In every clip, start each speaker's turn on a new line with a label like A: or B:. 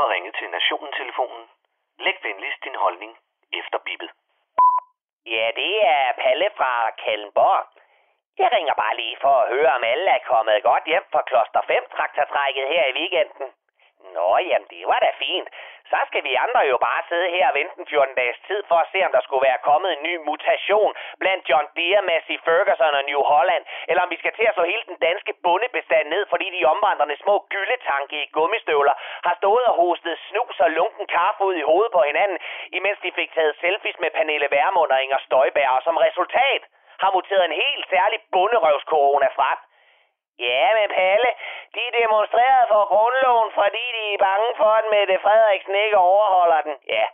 A: har ringet til Nationen-telefonen. Læg venligst din holdning efter bippet.
B: Ja, det er Palle fra Kallenborg. Jeg ringer bare lige for at høre, om alle er kommet godt hjem fra Kloster 5 traktortrækket her i weekenden. Nå, jamen det var da fint. Så skal vi andre jo bare sidde her og vente en 14 dages tid for at se, om der skulle være kommet en ny mutation blandt John Deere, Massey Ferguson og New Holland, eller om vi skal til at slå hele den danske bundebestand ned, fordi de omvandrende små gyldetanke i gummistøvler har stået og hostet snus og lunken kaffe ud i hovedet på hinanden, imens de fik taget selfies med Pernille Vermund og Inger Støjberg, og som resultat har muteret en helt særlig bunderøvskorona frem. Ja, men Palle, de demonstrerer for grundloven, fordi de er bange for, at Mette Frederiksen ikke overholder den. Ja,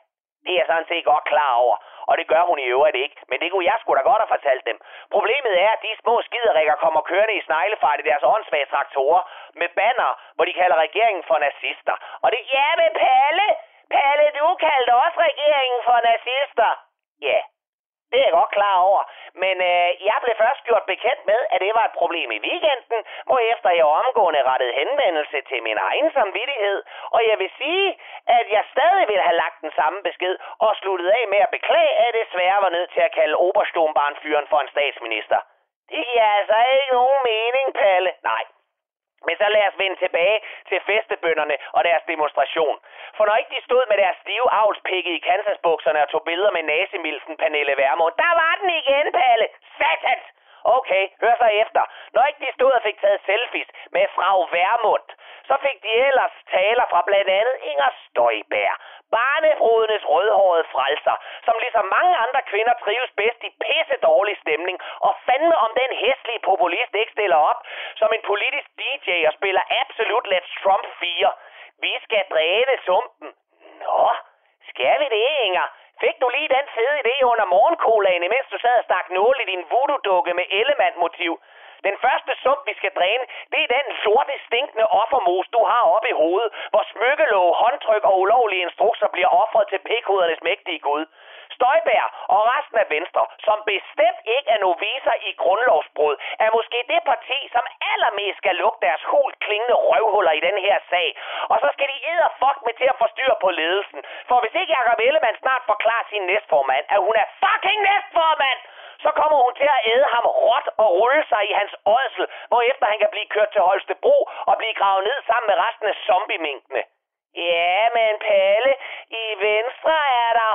B: det er jeg sådan set godt klar over, og det gør hun i øvrigt ikke. Men det kunne jeg sgu da godt have fortalt dem. Problemet er, at de små skiderikker kommer kørende i sneglefart i deres åndssvage traktorer med banner, hvor de kalder regeringen for nazister. Og det ja, men Palle, Palle, du kaldte også regeringen for nazister. Ja, det er jeg godt klar over. Men øh, jeg blev først gjort bekendt med, at det var et problem i weekenden, hvor efter jeg omgående rettede henvendelse til min egen samvittighed. Og jeg vil sige, at jeg stadig ville have lagt den samme besked og sluttet af med at beklage, at det svære var nødt til at kalde Oberstombarnfyren for en statsminister. Det giver altså ikke nogen mening, Palle. Nej, men så lad os vende tilbage til festebønderne og deres demonstration. For når ikke de stod med deres stive avlspikke i kansasbukserne og tog billeder med nazimilsen Pernille Vermund, der var den igen, Palle! Satans! Okay, hør så efter. Når ikke de stod og fik taget selfies med frau Værmund, så fik de ellers taler fra blandt andet Inger Støjbær, barnefrodenes rødhårede frelser, som ligesom mange andre kvinder trives bedst i pisse dårlig stemning, og fandme om den hæslige populist ikke stiller op som en politisk DJ og spiller Absolut Let's Trump 4. Vi skal dræne sumpen. Nå, skal vi det, Inger? Fik du lige den fede idé under morgenkolaen, imens du sad og stak nål i din voodoo-dukke med elemand-motiv? Den første sump, vi skal dræne, det er den lorte stinkende offermos, du har oppe i hovedet, hvor smykkelov, håndtryk og ulovlige instrukser bliver offret til pikhudernes mægtige Gud. Støjbær og resten af Venstre, som bestemt ikke er noviser i grundlovsbrud, er måske det parti, som allermest skal lukke deres hult klingende røvhuller i den her sag. Og så skal de fuck med til at forstyrre på ledelsen. For hvis ikke Jacob Ellemann snart forklarer sin næstformand, at hun er fucking næstformand, så kommer hun til at æde ham råt og rulle sig i hans ådsel, hvorefter han kan blive kørt til Holstebro og blive gravet ned sammen med resten af zombieminkene. Ja, men Palle, i venstre er der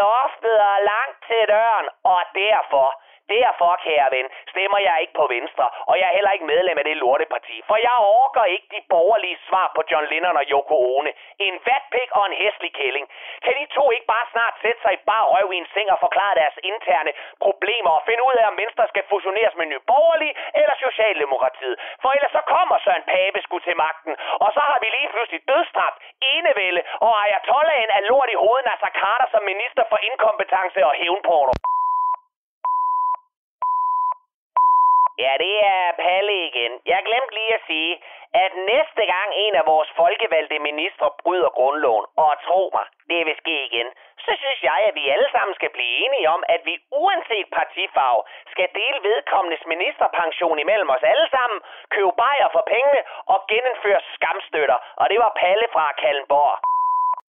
B: loftet og langt til døren, og derfor Derfor, kære ven, stemmer jeg ikke på Venstre, og jeg er heller ikke medlem af det lorteparti, for jeg orker ikke de borgerlige svar på John Lennon og Yoko Ono. En vatpik og en hæslig kælling. Kan de to ikke bare snart sætte sig i bare røv i en seng og forklare deres interne problemer og finde ud af, om Venstre skal fusioneres med Nye Borgerlige eller Socialdemokratiet? For ellers så kommer Søren Pape sgu til magten, og så har vi lige pludselig dødstraf, enevælde og Ayatollahen af lort i hovedet Nasser Carter som minister for inkompetence og hævnporno. Ja, det er Palle igen. Jeg glemte lige at sige, at næste gang en af vores folkevalgte ministre bryder grundloven, og tro mig, det vil ske igen, så synes jeg, at vi alle sammen skal blive enige om, at vi uanset partifarve skal dele vedkommendes ministerpension imellem os alle sammen, købe bajer for pengene og genindføre skamstøtter. Og det var Palle fra Kallenborg.